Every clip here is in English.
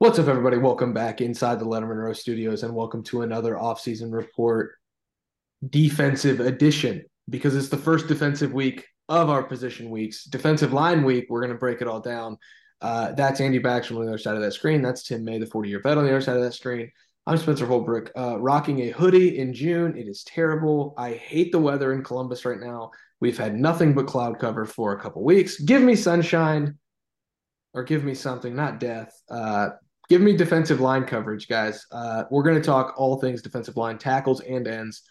What's up, everybody? Welcome back inside the Lettermen Row Studios, and welcome to another offseason report defensive edition because it's the first defensive week of our position weeks. Defensive line week, we're going to break it all down. Uh, that's Andy Backstrom on the other side of that screen. That's Tim May, the 40 year vet on the other side of that screen. I'm Spencer Holbrook, uh, rocking a hoodie in June. It is terrible. I hate the weather in Columbus right now. We've had nothing but cloud cover for a couple weeks. Give me sunshine or give me something, not death. Uh, give me defensive line coverage, guys. Uh, we're going to talk all things defensive line, tackles and ends.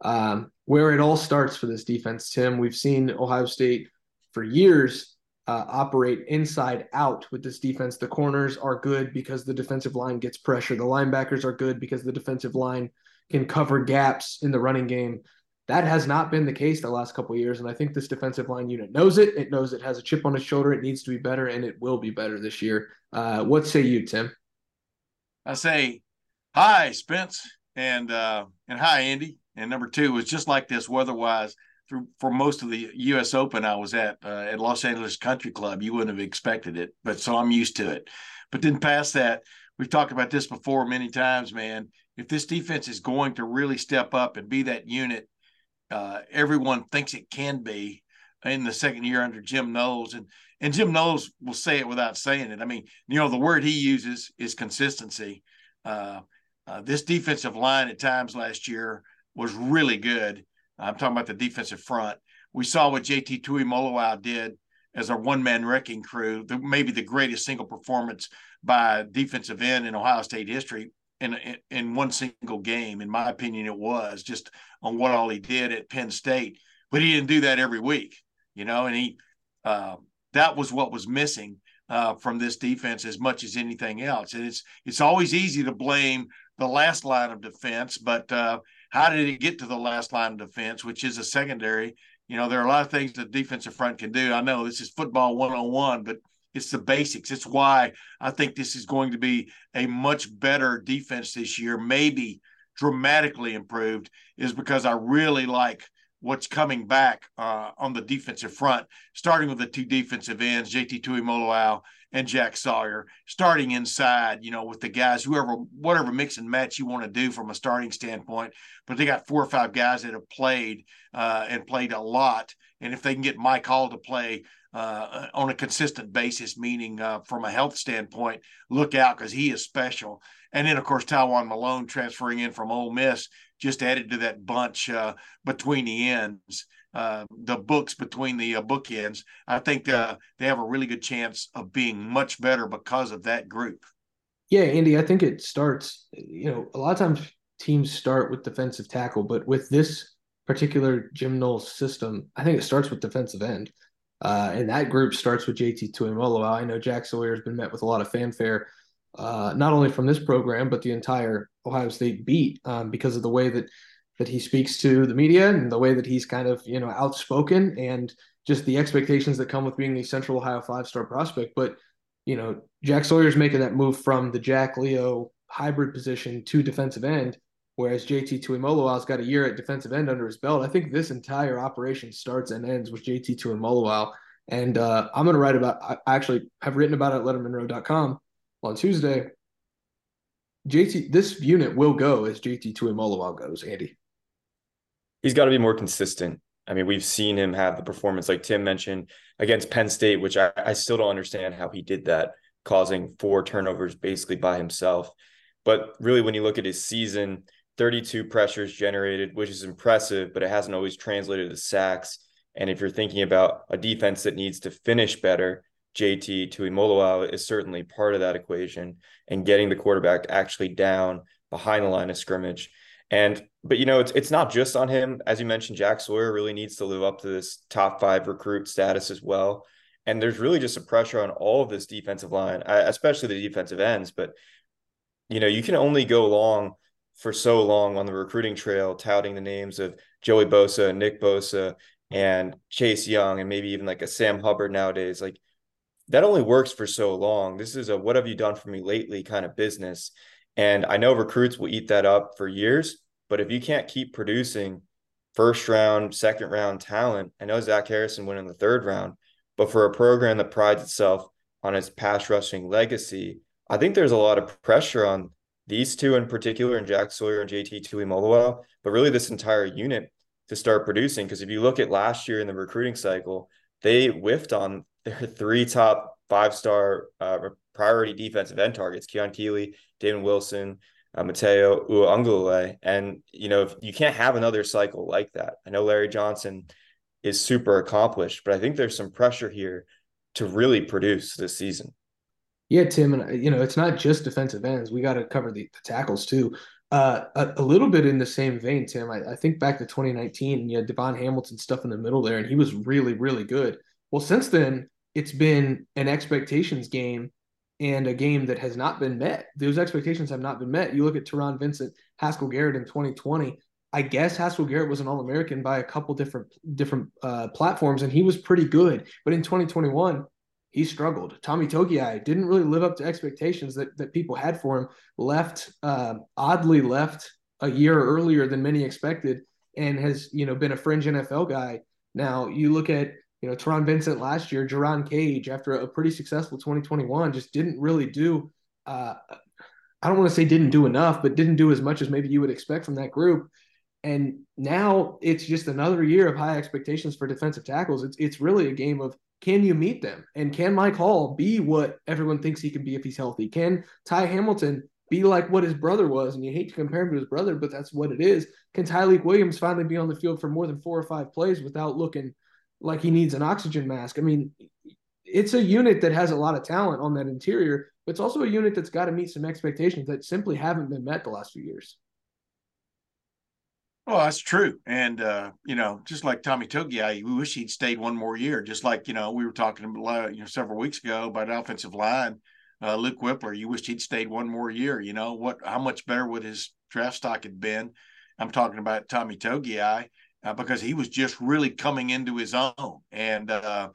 Um, where it all starts for this defense, Tim. We've seen Ohio State for years uh, operate inside out with this defense. The corners are good because the defensive line gets pressure. The linebackers are good because the defensive line can cover gaps in the running game. That has not been the case the last couple years, and I think this defensive line unit knows it. It knows it has a chip on its shoulder. It needs to be better, and it will be better this year. Uh, what say you, Tim? I say, "Hi, Spence," and uh, and hi, Andy. And number two was just like this weather-wise through for most of the U.S. Open I was at uh, at Los Angeles Country Club. You wouldn't have expected it, but so I'm used to it. But then past that, we've talked about this before many times, man. If this defense is going to really step up and be that unit uh, everyone thinks it can be in the second year under Jim Knowles, and and Jim Knowles will say it without saying it. I mean, you know, the word he uses is consistency. Uh, uh, this defensive line at times last year was really good. I'm talking about the defensive front. We saw what JT Tuimoloau did as a one-man wrecking crew, the, maybe the greatest single performance by defensive end in Ohio State history in, in one single game. In my opinion, it was just on what all he did at Penn State, but he didn't do that every week, you know. And he uh, that was what was missing uh, from this defense as much as anything else. And it's it's always easy to blame the last line of defense, but uh, how did it get to the last line of defense, which is a secondary? You know, there are a lot of things the defensive front can do. I know this is football 101, but it's the basics. It's why I think this is going to be a much better defense this year, maybe dramatically improved, is because I really like what's coming back uh, on the defensive front, starting with the two defensive ends, JT Tuimoloau and Jack Sawyer, starting inside, you know, with the guys, whoever, whatever mix and match you want to do from a starting standpoint. But they got four or five guys that have played uh, and played a lot. And if they can get Mike Hall to play uh, on a consistent basis, meaning uh, from a health standpoint, look out because he is special. And then, of course, Tywone Malone transferring in from Ole Miss just added to that bunch uh, between the ends, uh, the books between the uh, bookends. I think uh, they have a really good chance of being much better because of that group. Yeah, Andy, I think it starts, you know, a lot of times teams start with defensive tackle, but with this particular Jim Knowles system, I think it starts with defensive end. Uh, and that group starts with JT Tuimoloau. I know Jack Sawyer has been met with a lot of fanfare, uh, not only from this program but the entire Ohio State beat um, because of the way that that he speaks to the media and the way that he's kind of you know outspoken and just the expectations that come with being a Central Ohio five star prospect. But you know Jack Sawyer's making that move from the Jack Leo hybrid position to defensive end whereas JT Tuimoloau's got a year at defensive end under his belt. I think this entire operation starts and ends with JT Tuimoloau. And uh, I'm going to write about, I actually have written about it at lettermenrow.com on Tuesday. JT, this unit will go as JT Tuimoloau goes, Andy. He's got to be more consistent. I mean, we've seen him have the performance like Tim mentioned against Penn State, which I, I still don't understand how he did that, causing four turnovers basically by himself. But really, when you look at his season, 32 pressures generated, which is impressive, but it hasn't always translated to sacks. And if you're thinking about a defense that needs to finish better, JT Tuimoloau is certainly part of that equation and getting the quarterback actually down behind the line of scrimmage. And but you know it's it's not just on him as you mentioned Jack Sawyer really needs to live up to this top 5 recruit status as well. And there's really just a pressure on all of this defensive line, uh, especially the defensive ends. But, you know, you can only go long for so long on the recruiting trail, touting the names of Joey Bosa Nick Bosa and Chase Young and maybe even like a Sam Hubbard nowadays. Like that only works for so long. This is a what have you done for me lately kind of business. And I know recruits will eat that up for years, but if you can't keep producing first round, second round talent, I know Zach Harrison went in the third round, but for a program that prides itself on its pass rushing legacy, I think there's a lot of pressure on these two in particular, and Jack Sawyer and JT Tuimoloau, but really this entire unit to start producing. Because if you look at last year in the recruiting cycle, they whiffed on their three top five star uh, priority defensive end targets: Keon Keeley, Damon Wilson, uh, Matayo Uiagalelei. And you know, you can't have another cycle like that. I know Larry Johnson is super accomplished, but I think there's some pressure here to really produce this season. Yeah, Tim, and you know it's not just defensive ends. We got to cover the, the, tackles too. Uh, a, a, little bit in the same vein, Tim. I, I think back to 2019, and you had Davon Hamilton stuff in the middle there, and he was really, really good. Well, since then, it's been an expectations game and a game that has not been met. Those expectations have not been met. You look at Taron Vincent, Haskell Garrett in 2020. I guess Haskell Garrett was an All American by a couple different different uh, platforms, and he was pretty good. But in 2021, he struggled. Tommy Togiai didn't really live up to expectations that that people had for him. Left uh, oddly left a year earlier than many expected, and has you know been a fringe NFL guy. Now you look at you know Taron Vincent last year, Jerron Cage after a pretty successful 2021 just didn't really do. Uh, I don't want to say didn't do enough, but didn't do as much as maybe you would expect from that group. And now it's just another year of high expectations for defensive tackles. It's it's really a game of can you meet them? And can Mike Hall be what everyone thinks he can be if he's healthy? Can Ty Hamilton be like what his brother was? And you hate to compare him to his brother, but that's what it is. Can Tyleik Williams finally be on the field for more than four or five plays without looking like he needs an oxygen mask? I mean, it's a unit that has a lot of talent on that interior, but it's also a unit that's got to meet some expectations that simply haven't been met the last few years. Well, that's true. And, uh, you know, just like Tommy Togiai, we wish he'd stayed one more year. Just like, you know, we were talking you know, several weeks ago about offensive line. Uh, Luke Wypler, you wished he'd stayed one more year. You know, what, how much better would his draft stock have been? I'm talking about Tommy Togiai uh, because he was just really coming into his own. And, uh,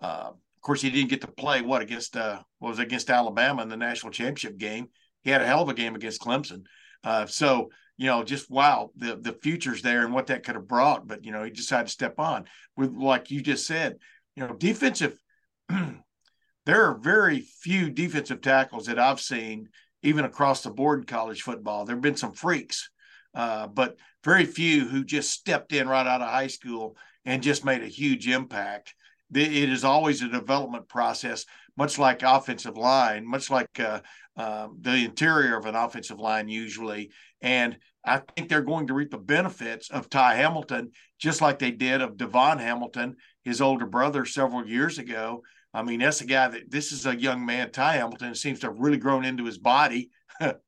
uh of course, he didn't get to play what against, uh, what was against Alabama in the national championship game. He had a hell of a game against Clemson. Uh, so, you know, just wow, the the future's there and what that could have brought. But you know, he decided to step on with like you just said, you know, defensive. there are very few defensive tackles that I've seen, even across the board in college football. There have been some freaks, uh, but very few who just stepped in right out of high school and just made a huge impact. It is always a development process, much like offensive line, much like uh, uh, the interior of an offensive line usually. And I think they're going to reap the benefits of Ty Hamilton, just like they did of Davon Hamilton, his older brother, several years ago. I mean, that's a guy that this is a young man, Ty Hamilton, seems to have really grown into his body.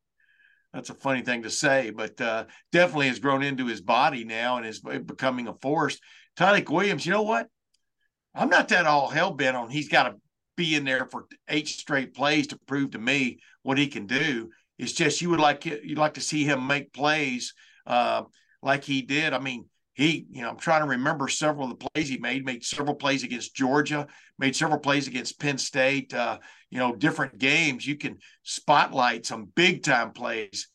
that's a funny thing to say, but uh, definitely has grown into his body now and is becoming a force. Tyleik Williams, you know what? I'm not that all hell bent on he's got to be in there for eight straight plays to prove to me what he can do. It's just you would like you'd like to see him make plays uh, like he did. I mean, he you know I'm trying to remember several of the plays he made. Made several plays against Georgia. Made several plays against Penn State. Uh, you know, different games. You can spotlight some big time plays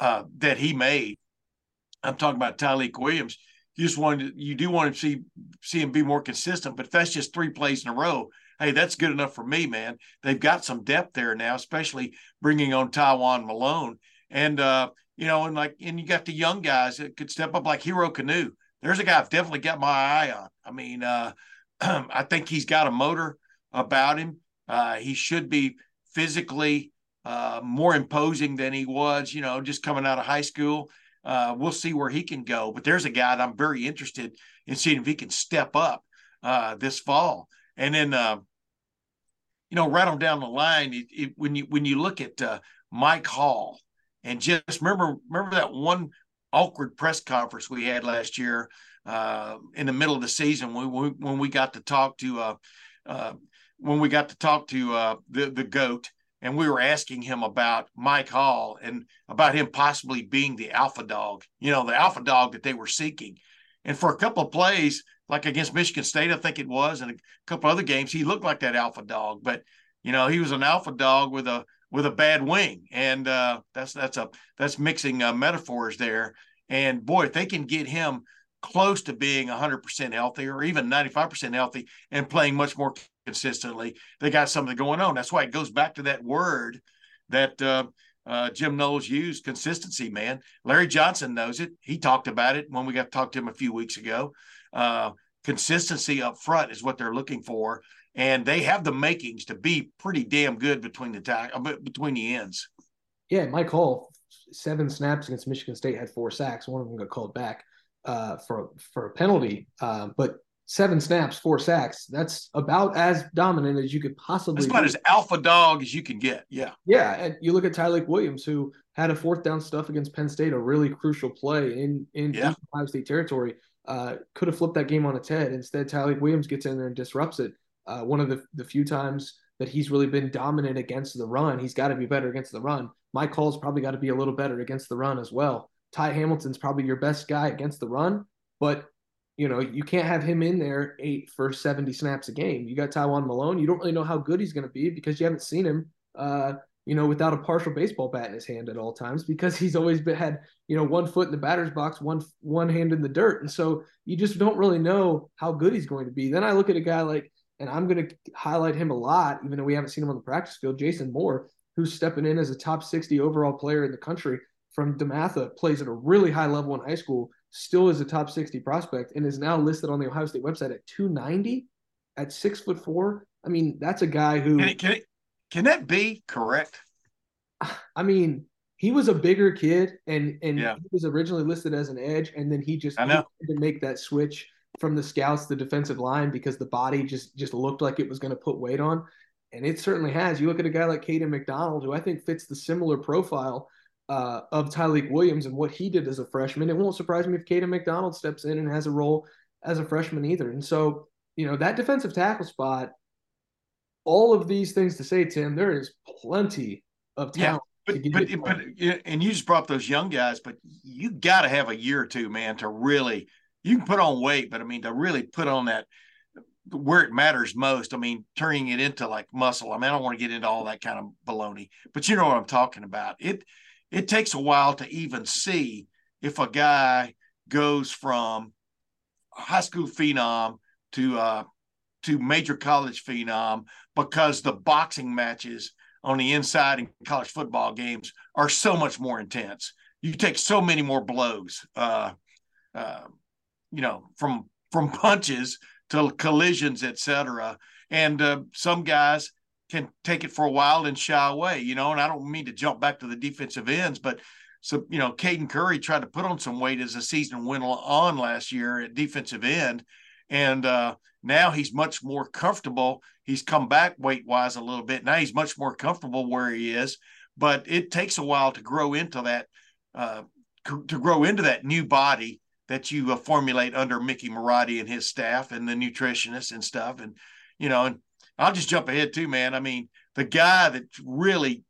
uh, that he made. I'm talking about Tyleik Williams. You just wanted to, you do want to see see him be more consistent, but if that's just three plays in a row, hey, that's good enough for me, man. They've got some depth there now, especially bringing on Tywone Malone. And, uh, you know, and like, and you got the young guys that could step up like Hero Kanu. There's a guy I've definitely got my eye on. I mean, uh, I think he's got a motor about him. Uh, he should be physically uh, more imposing than he was, you know, just coming out of high school. Uh, we'll see where he can go. But there's a guy that I'm very interested in seeing if he can step up uh, this fall. And then, uh, you know, right on down the line, it, it, when you when you look at Mike Hall, and just remember remember that one awkward press conference we had last year uh, in the middle of the season when we, when we got to talk to uh, uh, when we got to talk to uh, the the goat, and we were asking him about Mike Hall and about him possibly being the alpha dog, you know, the alpha dog that they were seeking. And for a couple of plays, like against Michigan State, I think it was, and a couple other games, he looked like that alpha dog. But you know, he was an alpha dog with a with a bad wing, and uh, that's that's a that's mixing uh, metaphors there. And boy, if they can get him close to being 100% healthy or even 95% healthy and playing much more consistently, they got something going on. That's why it goes back to that word that uh, uh, Jim Knowles used consistency, man. Larry Johnson knows it. He talked about it when we got to talk to him a few weeks ago. Uh, consistency up front is what they're looking for. And they have the makings to be pretty damn good between the ta- uh, between the ends. Yeah, Mike Hall, seven snaps against Michigan State, had four sacks. One of them got called back uh, for for a penalty. Uh, but seven snaps, four sacks. That's about as dominant as you could possibly. That's about be. as alpha dog as you can get. Yeah. Yeah, and you look at Tyleik Williams, who had a fourth down stuff against Penn State, a really crucial play in in yeah. Ohio State territory. Uh, could have flipped that game on its head. Instead, Tyleik Williams gets in there and disrupts it. Uh, one of the the few times that he's really been dominant against the run. He's got to be better against the run. Mike Hall's probably got to be a little better against the run as well. Ty Hamilton's probably your best guy against the run, but you know, you can't have him in there eight for 70 snaps a game. You got Tywone Malone. You don't really know how good he's going to be because you haven't seen him, uh, you know, without a partial baseball bat in his hand at all times because he's always been had, you know, one foot in the batter's box, one one hand in the dirt. And so you just don't really know how good he's going to be. Then I look at a guy like, and I'm going to highlight him a lot, even though we haven't seen him on the practice field, Jason Moore, who's stepping in as a top 60 overall player in the country from DeMatha, plays at a really high level in high school still is a top 60 prospect and is now listed on the Ohio State website at 290 at six foot four. I mean, that's a guy who can, it, can, it, can that be correct? I mean, he was a bigger kid and and yeah. he was originally listed as an edge, and then he just I know. to make that switch from the scouts the defensive line because the body just just looked like it was going to put weight on. And it certainly has. You look at a guy like Kayden McDonald, who I think fits the similar profile uh, of Tyleik Williams and what he did as a freshman. It won't surprise me if Kayden McDonald steps in and has a role as a freshman either. And so, you know, that defensive tackle spot, all of these things to say, Tim, there is plenty of talent. Yeah, but, but, but, and you just brought up those young guys, but you got to have a year or two, man, to really, you can put on weight, but I mean, to really put on that where it matters most. I mean, turning it into like muscle. I mean, I don't want to get into all that kind of baloney, but you know what I'm talking about. It, it takes a while to even see if a guy goes from high school phenom to uh, to major college phenom because the boxing matches on the inside in college football games are so much more intense. You take so many more blows, uh, uh, you know, from from punches to collisions, etc. And uh, some guys can take it for a while and shy away, you know. And I don't mean to jump back to the defensive ends, but so you know, Caden Curry tried to put on some weight as the season went on last year at defensive end, and uh, now he's much more comfortable. He's come back weight wise a little bit. Now he's much more comfortable where he is, but it takes a while to grow into that uh, to grow into that new body that you uh, formulate under Mickey Marotti and his staff and the nutritionists and stuff, and you know, and I'll just jump ahead too, man. I mean, the guy that really,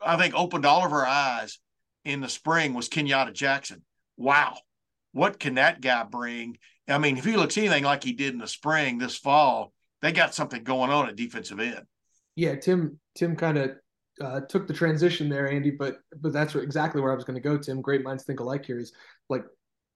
I think, opened all of our eyes in the spring was Kenyatta Jackson. Wow, what can that guy bring? I mean, if he looks anything like he did in the spring this fall, they got something going on at defensive end. Yeah, Tim. Tim kind of uh, took the transition there, Andy. But but that's exactly where I was going to go. Tim, great minds think alike here. Is like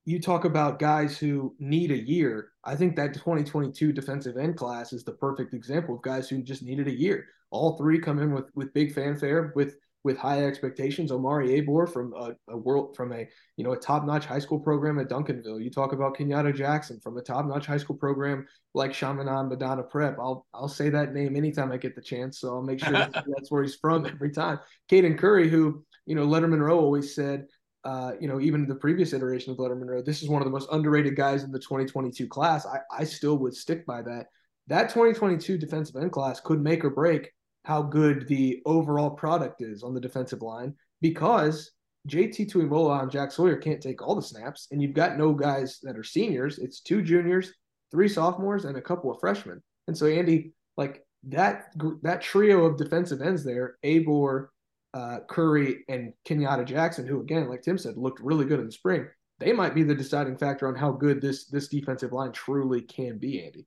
you talk about guys who need a year. I think that 2022 defensive end class is the perfect example of guys who just needed a year. All three come in with with big fanfare, with with high expectations. Omari Abor from a, a world from a you know a top notch high school program at Duncanville. You talk about Kenyatta Jackson from a top notch high school program like Chaminade Madonna Prep. I'll I'll say that name anytime I get the chance. So I'll make sure that's, that's where he's from every time. Caden Curry, who you know Lettermen Row always said uh, you know, even the previous iteration of Lettermen Row, this is one of the most underrated guys in the 2022 class. I, I still would stick by that. That 2022 defensive end class could make or break how good the overall product is on the defensive line because JT Tuimoloau and Jack Sawyer can't take all the snaps, and you've got no guys that are seniors. It's two juniors, three sophomores, and a couple of freshmen. And so, Andy, like that that trio of defensive ends there, Abor, uh, Curry, and Kenyatta Jackson, who again, like Tim said, looked really good in the spring. They might be the deciding factor on how good this this defensive line truly can be, Andy.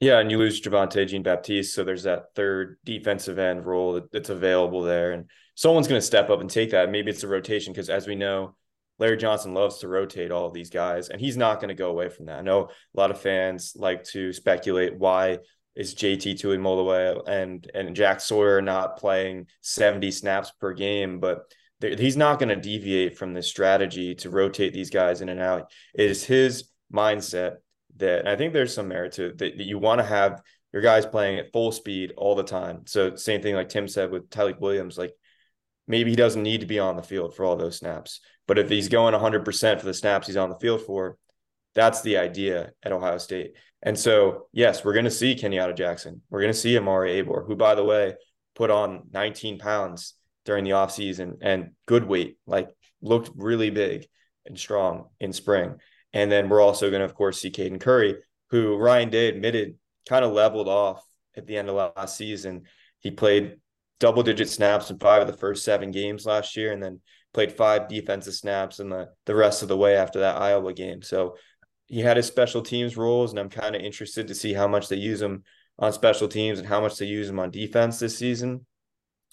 Yeah, and you lose Javontae Jean Baptiste, so there's that third defensive end role that's available there, and someone's going to step up and take that. Maybe it's a rotation because, as we know, Larry Johnson loves to rotate all of these guys, and he's not going to go away from that. I know a lot of fans like to speculate why is JT Tuimoloau and and Jack Sawyer not playing 70 snaps per game, but he's not going to deviate from this strategy to rotate these guys in and out. It is his mindset that I think there's some merit to that, that you want to have your guys playing at full speed all the time. So same thing like Tim said with Tyleik Williams, like maybe he doesn't need to be on the field for all those snaps. But if he's going 100% for the snaps he's on the field for, that's the idea at Ohio State. And so, yes, we're going to see Kenyatta Jackson. We're going to see Omari Abor, who, by the way, put on 19 pounds during the offseason and good weight, like looked really big and strong in spring. And then we're also going to, of course, see Caden Curry, who Ryan Day admitted kind of leveled off at the end of last season. He played double digit snaps in five of the first seven games last year and then played five defensive snaps in the, the rest of the way after that Iowa game. So he had his special teams roles, and I'm kind of interested to see how much they use him on special teams and how much they use him on defense this season.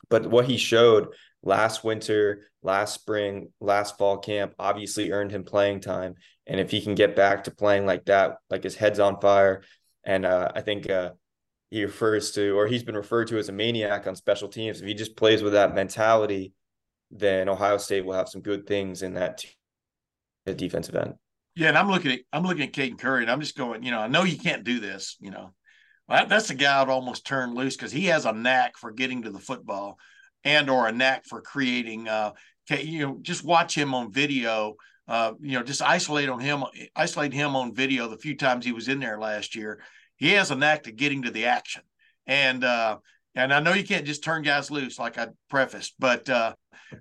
But what he showed last winter, last spring, last fall camp obviously earned him playing time. And if he can get back to playing like that, like his head's on fire, and uh, I think uh, he refers to, or he's been referred to as a maniac on special teams. If he just plays with that mentality, then Ohio State will have some good things in that defensive end. Yeah, and I'm looking at I'm looking at Caden Curry, and I'm just going, you know, I know you can't do this, you know. Well, that's the guy I'd almost turn loose because he has a knack for getting to the football, and or a knack for creating. Uh, you know, just watch him on video. Uh, you know, just isolate on him, isolate him on video. The few times he was in there last year, he has a knack to getting to the action, and uh, and I know you can't just turn guys loose like I prefaced, but uh,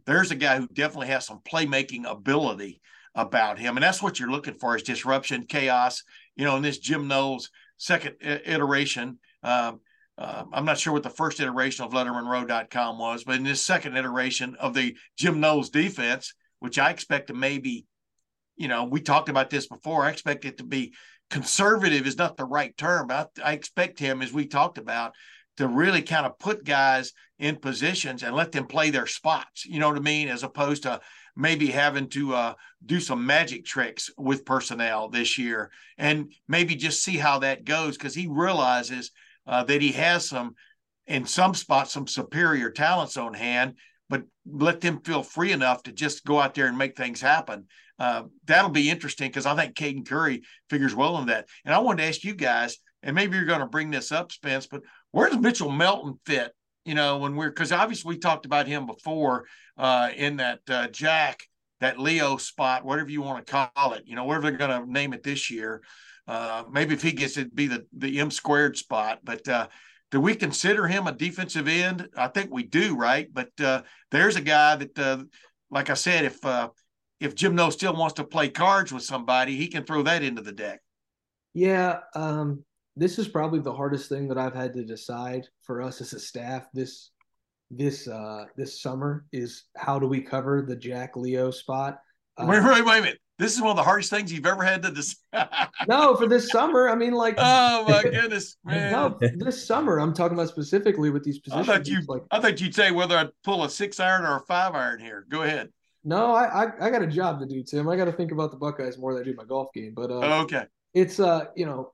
there's a guy who definitely has some playmaking ability about him. And that's what you're looking for is disruption, chaos. You know, in this Jim Knowles second iteration, um, uh, I'm not sure what the first iteration of LettermenRow.com was, but in this second iteration of the Jim Knowles defense, which I expect to maybe, you know, we talked about this before. I expect it to be conservative is not the right term, but I, I expect him, as we talked about, to really kind of put guys in positions and let them play their spots. You know what I mean? As opposed to maybe having to uh, do some magic tricks with personnel this year and maybe just see how that goes because he realizes uh, that he has some, in some spots, some superior talents on hand, but let them feel free enough to just go out there and make things happen. Uh, that'll be interesting because I think Caden Curry figures well in that. And I wanted to ask you guys, and maybe you're going to bring this up, Spence, but where does Mitchell Melton fit you know, when we're because obviously we talked about him before uh, in that uh, Jack, that Leo spot, whatever you want to call it, you know, whatever they're going to name it this year. Uh, maybe if he gets it, be the the M squared spot. But uh, do we consider him a defensive end? I think we do, right? But uh, there's a guy that, uh, like I said, if uh, if Jim Knowles still wants to play cards with somebody, he can throw that into the deck. Yeah, um, this is probably the hardest thing that I've had to decide for us as a staff this this uh this summer is how do we cover the Jack Leo spot? Uh, wait, wait, wait a minute. This is one of the hardest things you've ever had to decide. no, for this summer. I mean, like, oh my goodness, man. No, this summer. I'm talking about specifically with these positions. I thought you, like, I thought you'd say whether I'd pull a six iron or a five iron here. Go ahead. No, I, I, I got a job to do, Tim. I got to think about the Buckeyes more than I do my golf game. But uh, okay, it's uh, you know,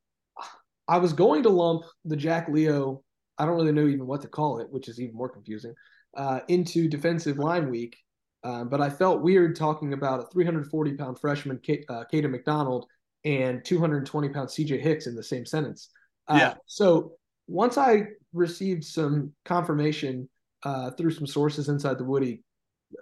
I was going to lump the Jack Leo, I don't really know even what to call it, which is even more confusing, uh, into defensive line week. Um, but I felt weird talking about a 340 pound freshman, Kate, uh, Kayden McDonald, and 220 pound CJ Hicks in the same sentence. Uh, yeah. So once I received some confirmation uh, through some sources inside the Woody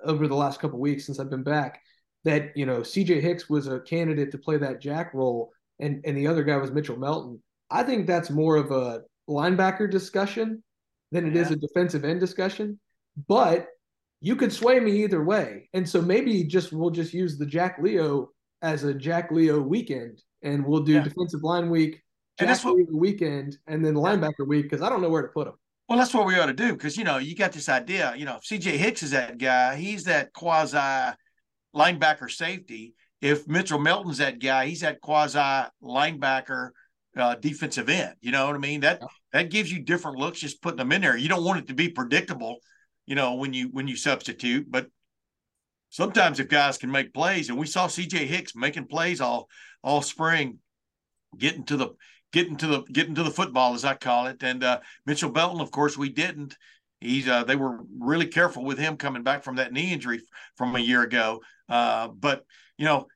over the last couple weeks since I've been back that you know CJ Hicks was a candidate to play that Jack role, and and the other guy was Mitchell Melton. I think that's more of a linebacker discussion than it yeah. is a defensive end discussion. But you could sway me either way. And so maybe just we'll just use the Jack Leo as a Jack Leo weekend and we'll do yeah. defensive line week, Jack the weekend and then linebacker week because I don't know where to put them. Well, that's what we ought to do because you know you got this idea. You know, if CJ Hicks is that guy, he's that quasi linebacker safety. If Mitchell Melton's that guy, he's that quasi linebacker uh, defensive end. You know what I mean? That yeah. that gives you different looks just putting them in there. You don't want it to be predictable, you know, when you when you substitute, but sometimes if guys can make plays, and we saw CJ Hicks making plays all all spring, getting to the getting to the getting to the football as I call it. And uh, Mitchell Melton, of course, we didn't. He's uh, they were really careful with him coming back from that knee injury from a year ago. Uh, but you know,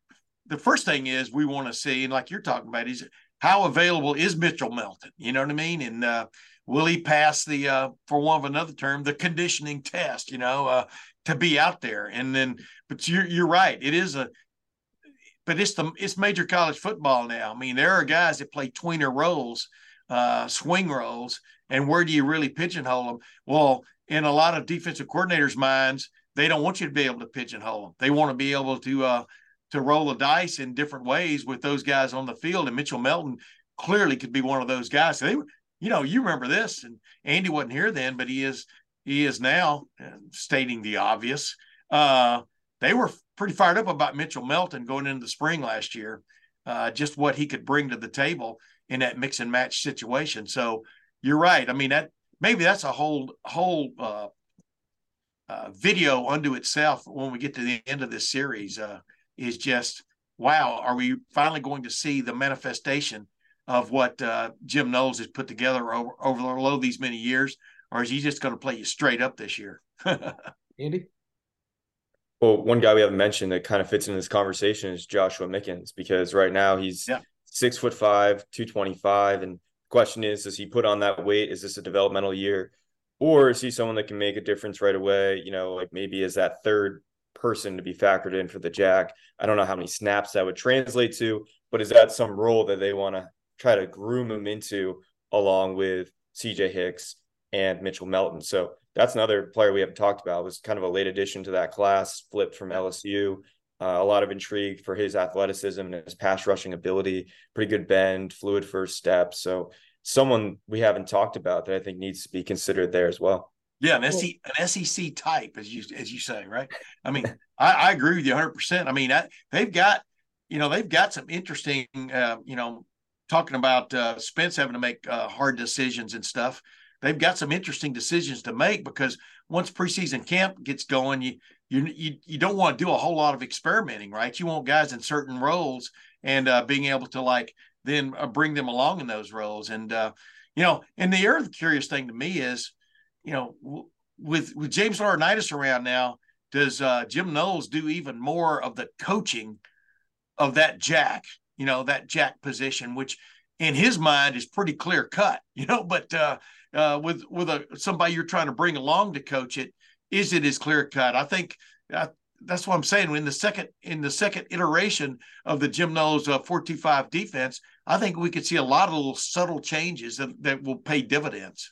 the first thing is we want to see, and like you're talking about, is how available is Mitchell Melton? You know what I mean? And uh, will he pass the, uh, for one of another term, the conditioning test? You know, uh, to be out there. And then, but you're you're right. It is a, but it's the it's major college football now. I mean, there are guys that play tweener roles, uh, swing roles, and where do you really pigeonhole them? Well, in a lot of defensive coordinators' minds, they don't want you to be able to pigeonhole them. They want to be able to uh, to roll the dice in different ways with those guys on the field. And Mitchell Melton clearly could be one of those guys. They, you know, you remember this, and Andy wasn't here then, but he is he is now stating the obvious. Uh, they were pretty fired up about Mitchell Melton going into the spring last year, uh, just what he could bring to the table in that mix and match situation. So you're right. I mean that maybe that's a whole whole uh, uh, video unto itself when we get to the end of this series. Uh, is just wow. Are we finally going to see the manifestation of what uh, Jim Knowles has put together over over these many years, or is he just going to play you straight up this year? Andy. Well, one guy we haven't mentioned that kind of fits into this conversation is Joshua Mickens because right now he's yeah. six foot five, 225. And question is, does he put on that weight? Is this a developmental year? Or is he someone that can make a difference right away? You know, like maybe as that third person to be factored in for the Jack. I don't know how many snaps that would translate to, but is that some role that they want to try to groom him into along with CJ Hicks and Mitchell Melton? So that's another player we haven't talked about. It was kind of a late addition to that class, flipped from LSU. Uh, a lot of intrigue for his athleticism and his pass rushing ability. Pretty good bend, fluid first step. So someone we haven't talked about that I think needs to be considered there as well. Yeah, an, SEC, an SEC type, as you as you say, right? I mean, I, I agree with you 100. percent I mean, I, they've got, you know, they've got some interesting, uh, you know, talking about uh, Spence having to make uh, hard decisions and stuff they've got some interesting decisions to make because once preseason camp gets going, you you you, you don't want to do a whole lot of experimenting, right? You want guys in certain roles and uh, being able to like then uh, bring them along in those roles. And uh, you know, and the other curious thing to me is, you know, w- with with James Laurinaitis around now, does uh, Jim Knowles do even more of the coaching of that jack? You know, that jack position, which in his mind is pretty clear cut. You know, but uh, uh, with with a somebody you're trying to bring along to coach it, is it as clear cut? I think uh, that's what I'm saying. In the second in the second iteration of the Jim Knowles uh, 425 defense, I think we could see a lot of little subtle changes that, that will pay dividends.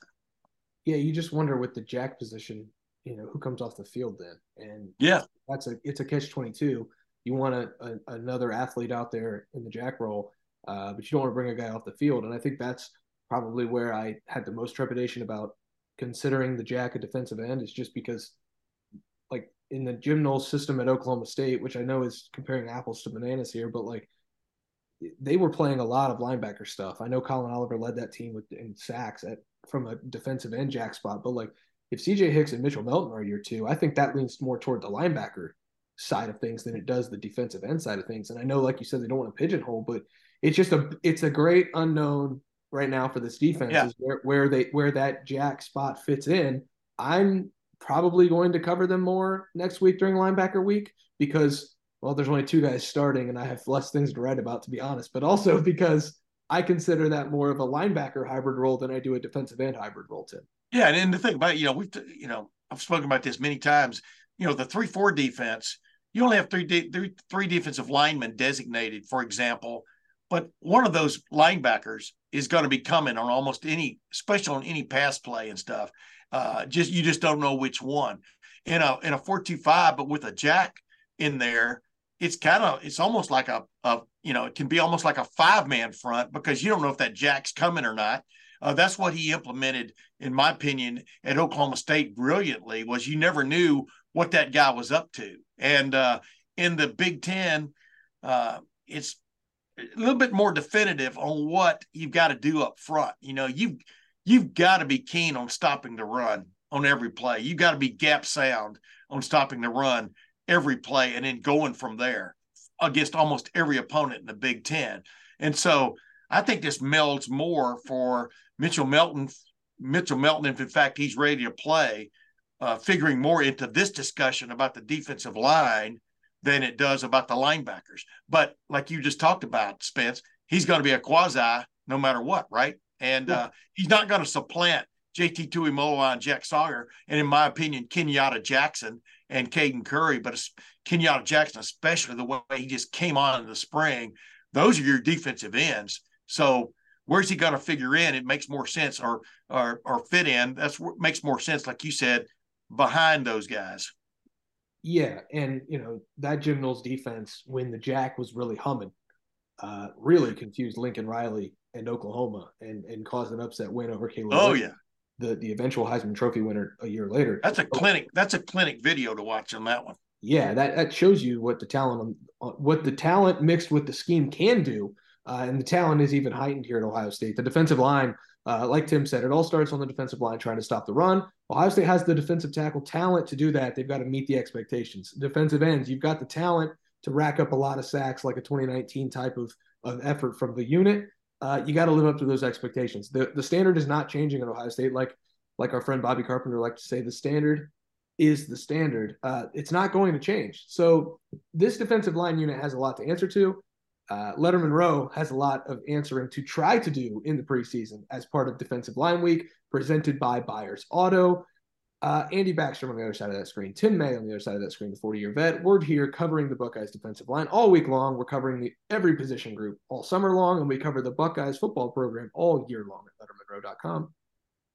Yeah, you just wonder with the jack position, you know, who comes off the field then, and yeah, that's a it's a catch 22. You want a, a another athlete out there in the jack role, uh, but you don't want to bring a guy off the field, and I think that's probably where I had the most trepidation about considering the Jack a defensive end is just because, like in the Jim Knowles system at Oklahoma State, which I know is comparing apples to bananas here, but like they were playing a lot of linebacker stuff. I know Collin Oliver led that team with in sacks at from a defensive end jack spot, but like if CJ Hicks and Mitchell Melton are your two, I think that leans more toward the linebacker side of things than it does the defensive end side of things. And I know, like you said, they don't want to pigeonhole, but it's just a it's a great unknown right now for this defense yeah. is where, where they where that jack spot fits in. I'm probably going to cover them more next week during linebacker week because well, there's only two guys starting and I have less things to write about to be honest, but also because I consider that more of a linebacker hybrid role than I do a defensive end hybrid role, Tim. Yeah, and, and the thing about you know we've you know I've spoken about this many times. You know the three four defense, you only have three de- three, three defensive linemen designated, for example, but one of those linebackers is going to be coming on almost any, especially on any pass play and stuff. Uh, just you just don't know which one. In a in a four two five, but with a jack in there, it's kind of it's almost like a, a you know it can be almost like a five man front because you don't know if that jack's coming or not. Uh, that's what he implemented, in my opinion, at Oklahoma State brilliantly. Was you never knew what that guy was up to, and uh, in the Big Ten, uh, it's a little bit more definitive on what you've got to do up front. You know, you've you've got to be keen on stopping the run on every play. You've got to be gap sound on stopping the run every play and then going from there against almost every opponent in the Big Ten. And so I think this melds more for Mitchell Melton. Mitchell Melton, if in fact he's ready to play, uh, figuring more into this discussion about the defensive line than it does about the linebackers. But like you just talked about, Spence, he's going to be a quasi no matter what, right? And uh, he's not going to supplant JT Tuimoloau and Jack Sawyer, and in my opinion, Kenyatta Jackson and Caden Curry, but Kenyatta Jackson, especially the way he just came on in the spring, those are your defensive ends. So where's he going to figure in? It makes more sense, or or or fit in. That's what makes more sense, like you said, behind those guys. Yeah, and you know that Jim Knowles defense when the Jack was really humming, uh, really confused Lincoln Riley and Oklahoma and and caused an upset win over Caleb. Oh yeah, the the eventual Heisman Trophy winner a year later. That's a clinic. That's a clinic video to watch on that one. Yeah, that that shows you what the talent what the talent mixed with the scheme can do, uh, and the talent is even heightened here at Ohio State. The defensive line, uh, like Tim said, it all starts on the defensive line trying to stop the run. Ohio State has the defensive tackle talent to do that. They've got to meet the expectations. Defensive ends, you've got the talent to rack up a lot of sacks, like a 2019 type of of effort from the unit uh, you got to live up to those expectations. The the standard is not changing at Ohio State. Like like our friend Bobby Carpenter like to say, the standard is the standard. Uh, it's not going to change. So this defensive line unit has a lot to answer to. Uh, Lettermen Row has a lot of answering to try to do in the preseason as part of Defensive Line Week, presented by Byers Auto. Uh, Andy Backstrom on the other side of that screen, Tim May on the other side of that screen, the 40 year vet. We're here covering the Buckeyes defensive line all week long. We're covering the, every position group all summer long, and we cover the Buckeyes football program all year long at lettermenrow.com.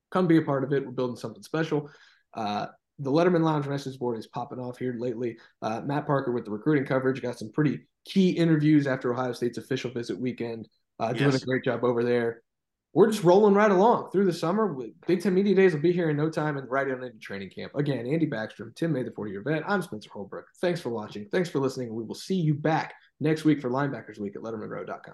Come be a part of it. We're building something special. Uh, the Letterman Lounge message board is popping off here lately. Uh, Matt Parker with the recruiting coverage got some pretty key interviews after Ohio State's official visit weekend. Uh, yes. Doing a great job over there we're just rolling right along through the summer. Big Ten Media Days will be here in no time and right on into training camp. Again, Andy Backstrom, Tim May, the 40 year vet. I'm Spencer Holbrook. Thanks for watching. Thanks for listening. We will see you back next week for Linebackers Week at LettermenRow.com.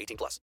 18 plus.